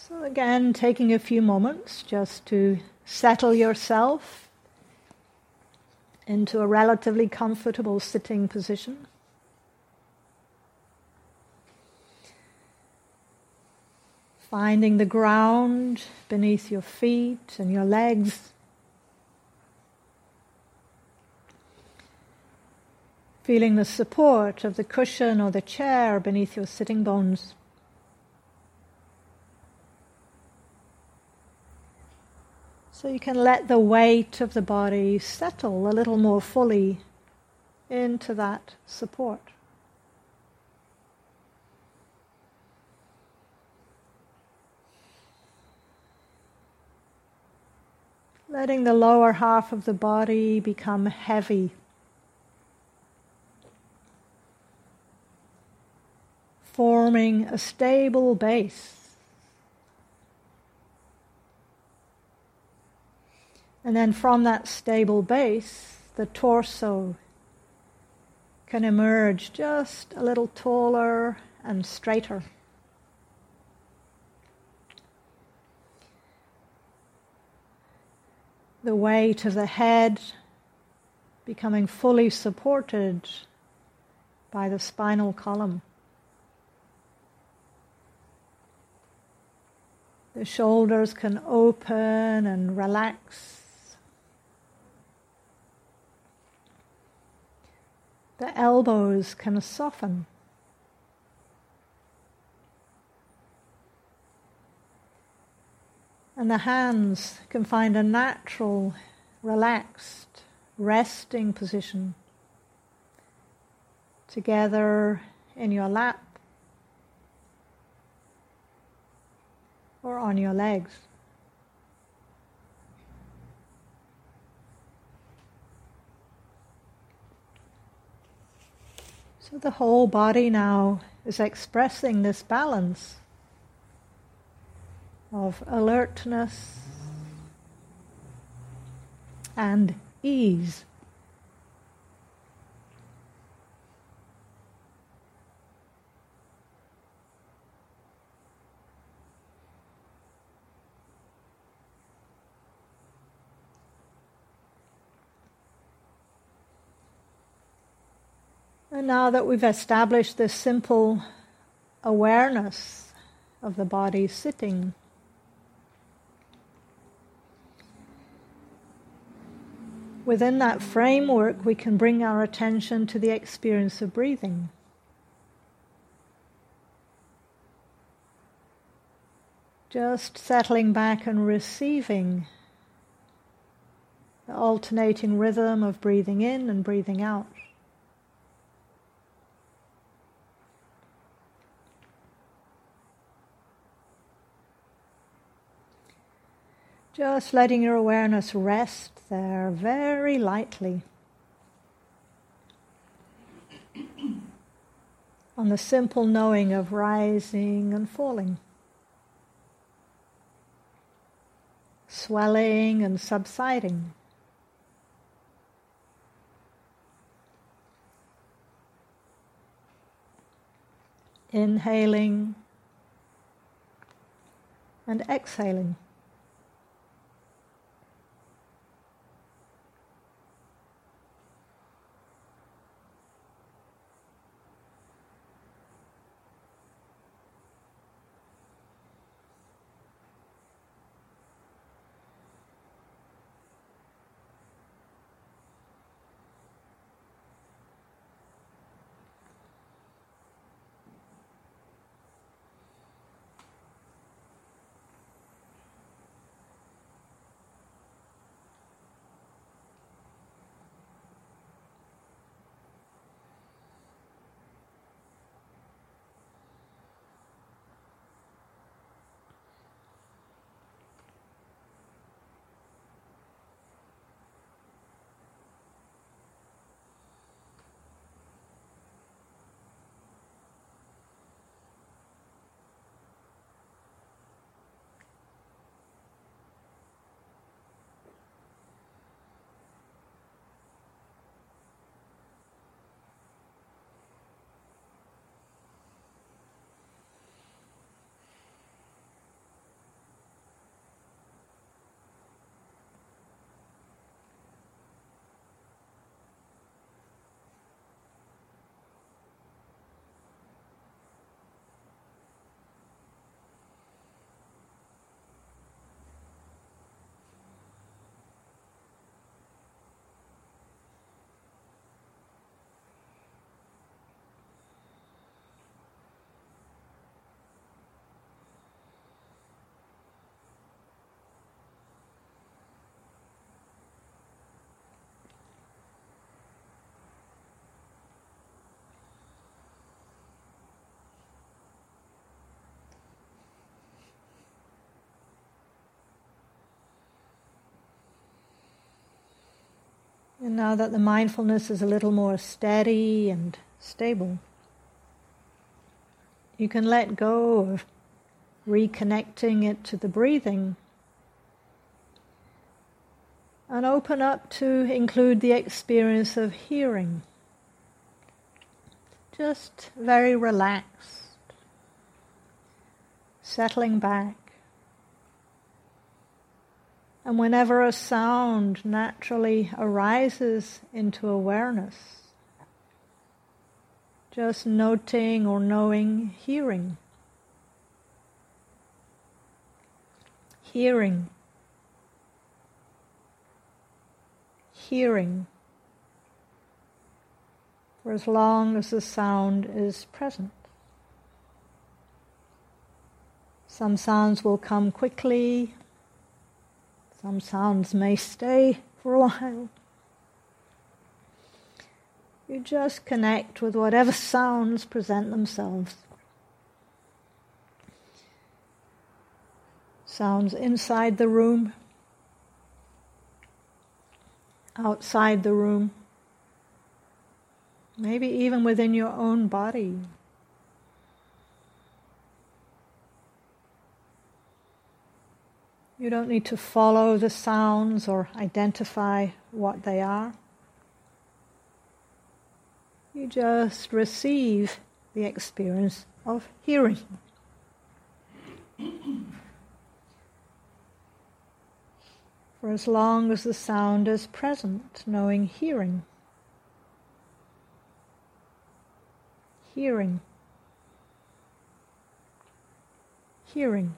So, again, taking a few moments just to settle yourself into a relatively comfortable sitting position. Finding the ground beneath your feet and your legs. Feeling the support of the cushion or the chair beneath your sitting bones. So you can let the weight of the body settle a little more fully into that support. Letting the lower half of the body become heavy. Forming a stable base. And then from that stable base, the torso can emerge just a little taller and straighter. The weight of the head becoming fully supported by the spinal column. The shoulders can open and relax. The elbows can soften. And the hands can find a natural, relaxed, resting position together in your lap or on your legs. So the whole body now is expressing this balance of alertness and ease. And now that we've established this simple awareness of the body sitting, within that framework, we can bring our attention to the experience of breathing. Just settling back and receiving the alternating rhythm of breathing in and breathing out. Just letting your awareness rest there very lightly on the simple knowing of rising and falling, swelling and subsiding. Inhaling and exhaling. Now that the mindfulness is a little more steady and stable, you can let go of reconnecting it to the breathing and open up to include the experience of hearing. Just very relaxed, settling back. And whenever a sound naturally arises into awareness, just noting or knowing hearing. Hearing. Hearing. For as long as the sound is present. Some sounds will come quickly, some sounds may stay for a while. You just connect with whatever sounds present themselves. Sounds inside the room, outside the room, maybe even within your own body. You don't need to follow the sounds or identify what they are. You just receive the experience of hearing. For as long as the sound is present, knowing hearing. Hearing. Hearing.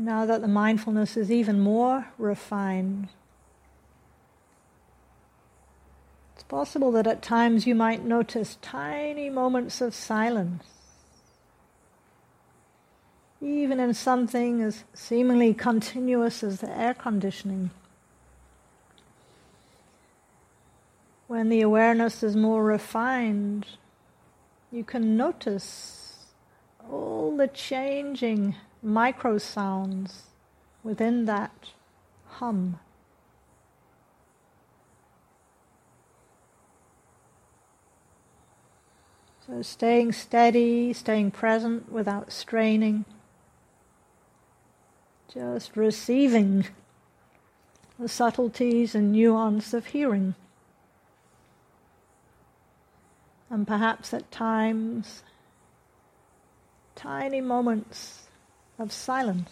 Now that the mindfulness is even more refined, it's possible that at times you might notice tiny moments of silence. Even in something as seemingly continuous as the air conditioning. When the awareness is more refined, you can notice all the changing micro sounds within that hum. So staying steady, staying present without straining, just receiving the subtleties and nuance of hearing. And perhaps at times, tiny moments of silence.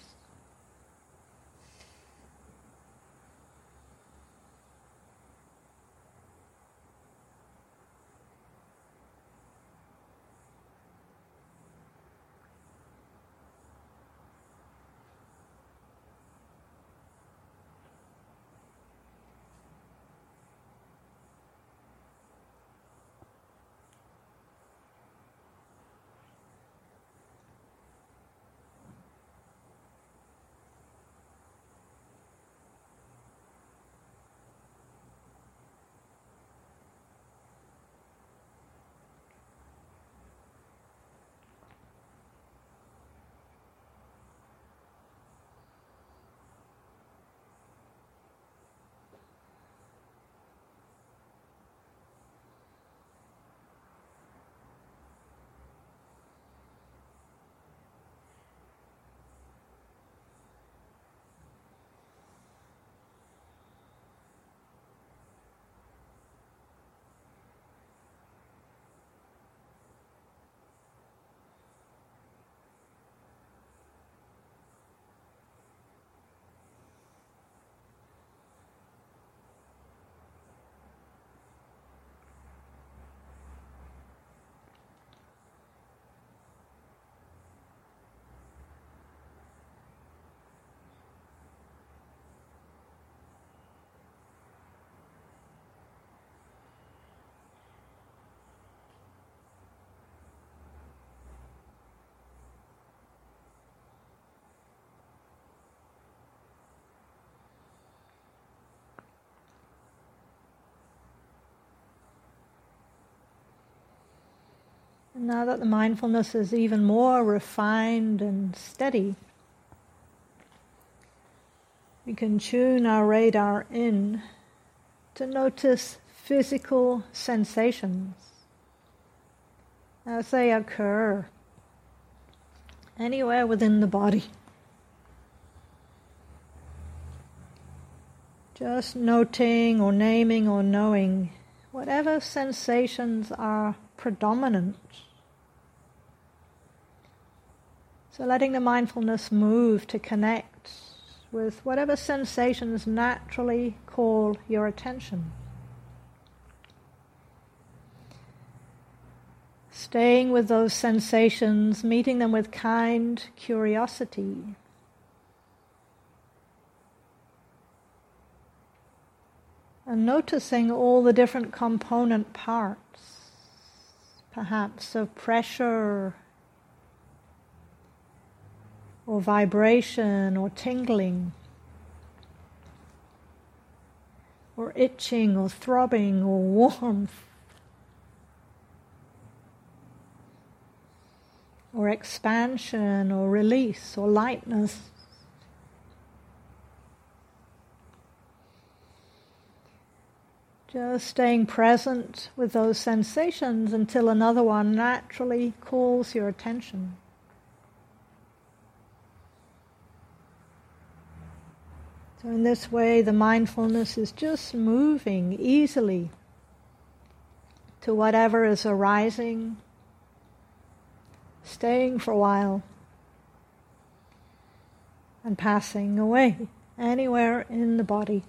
Now that the mindfulness is even more refined and steady, we can tune our radar in to notice physical sensations as they occur anywhere within the body. Just noting or naming or knowing whatever sensations are predominant. So letting the mindfulness move to connect with whatever sensations naturally call your attention. Staying with those sensations, meeting them with kind curiosity. And noticing all the different component parts, perhaps of pressure or vibration or tingling or itching or throbbing or warmth or expansion or release or lightness. Just staying present with those sensations until another one naturally calls your attention. So, in this way, the mindfulness is just moving easily to whatever is arising, staying for a while, and passing away anywhere in the body.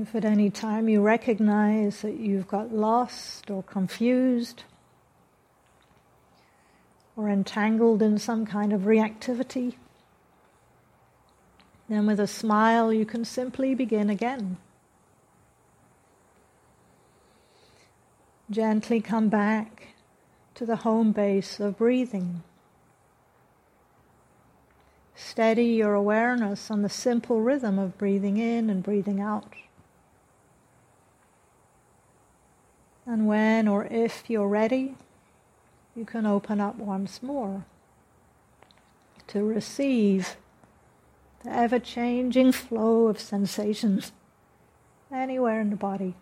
If at any time you recognize that you've got lost or confused or entangled in some kind of reactivity, then with a smile you can simply begin again. Gently come back to the home base of breathing. Steady your awareness on the simple rhythm of breathing in and breathing out. And when or if you're ready, you can open up once more to receive the ever changing flow of sensations anywhere in the body.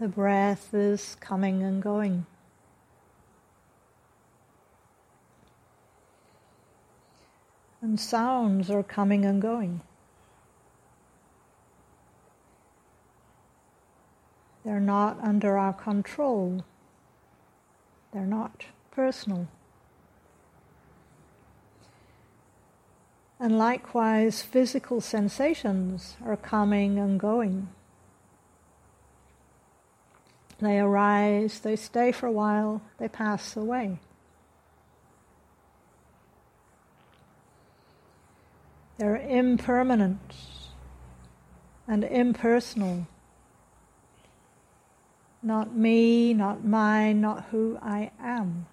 The breath is coming and going. And sounds are coming and going. They're not under our control. They're not personal. And likewise, physical sensations are coming and going. They arise, they stay for a while, they pass away. They're impermanent and impersonal. Not me, not mine, not who I am.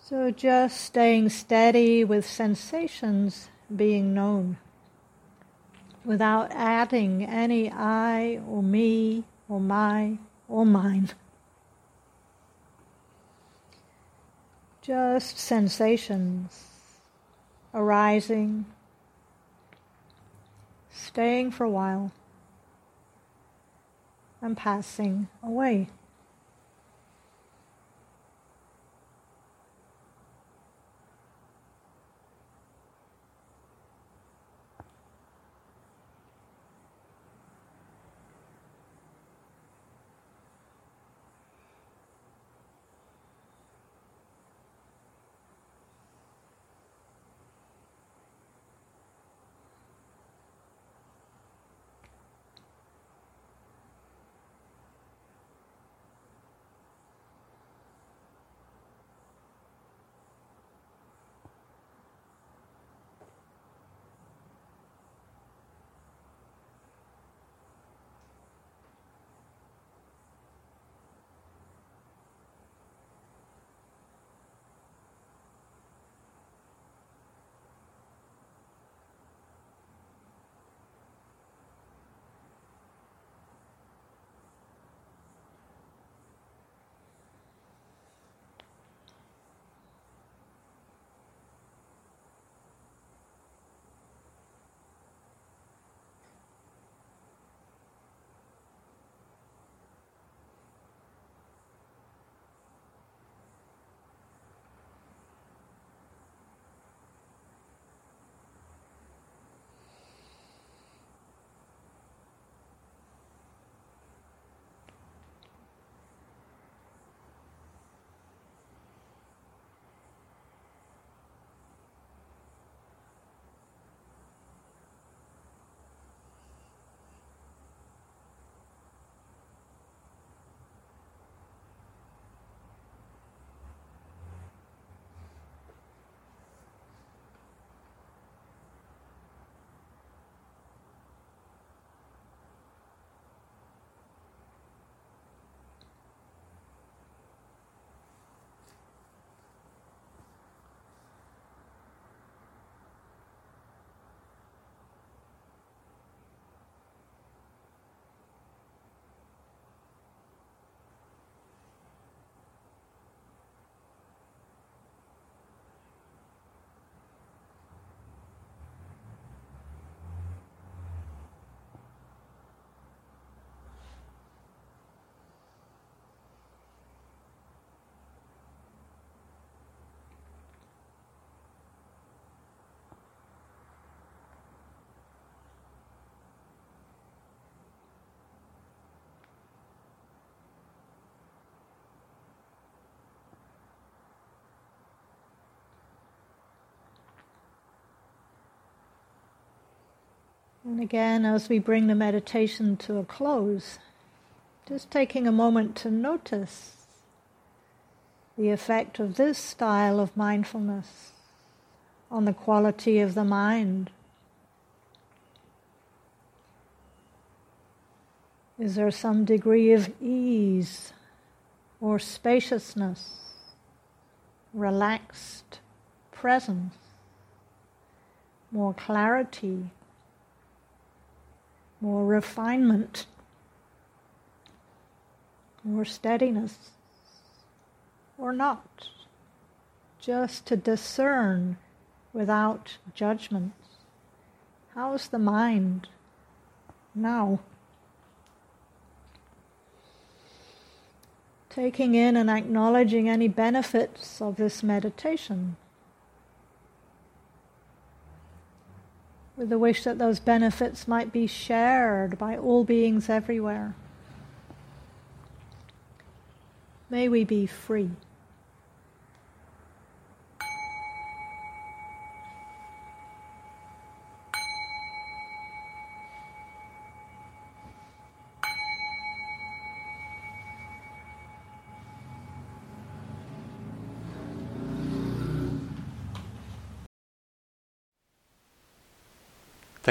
So just staying steady with sensations being known without adding any I or me or my or mine. Just sensations arising, staying for a while, and passing away. And again, as we bring the meditation to a close, just taking a moment to notice the effect of this style of mindfulness on the quality of the mind. Is there some degree of ease or spaciousness, relaxed presence, more clarity? More refinement, more steadiness, or not. Just to discern without judgment. How's the mind? now. Taking in and acknowledging any benefits of this meditation. With the wish that those benefits might be shared by all beings everywhere. May we be free.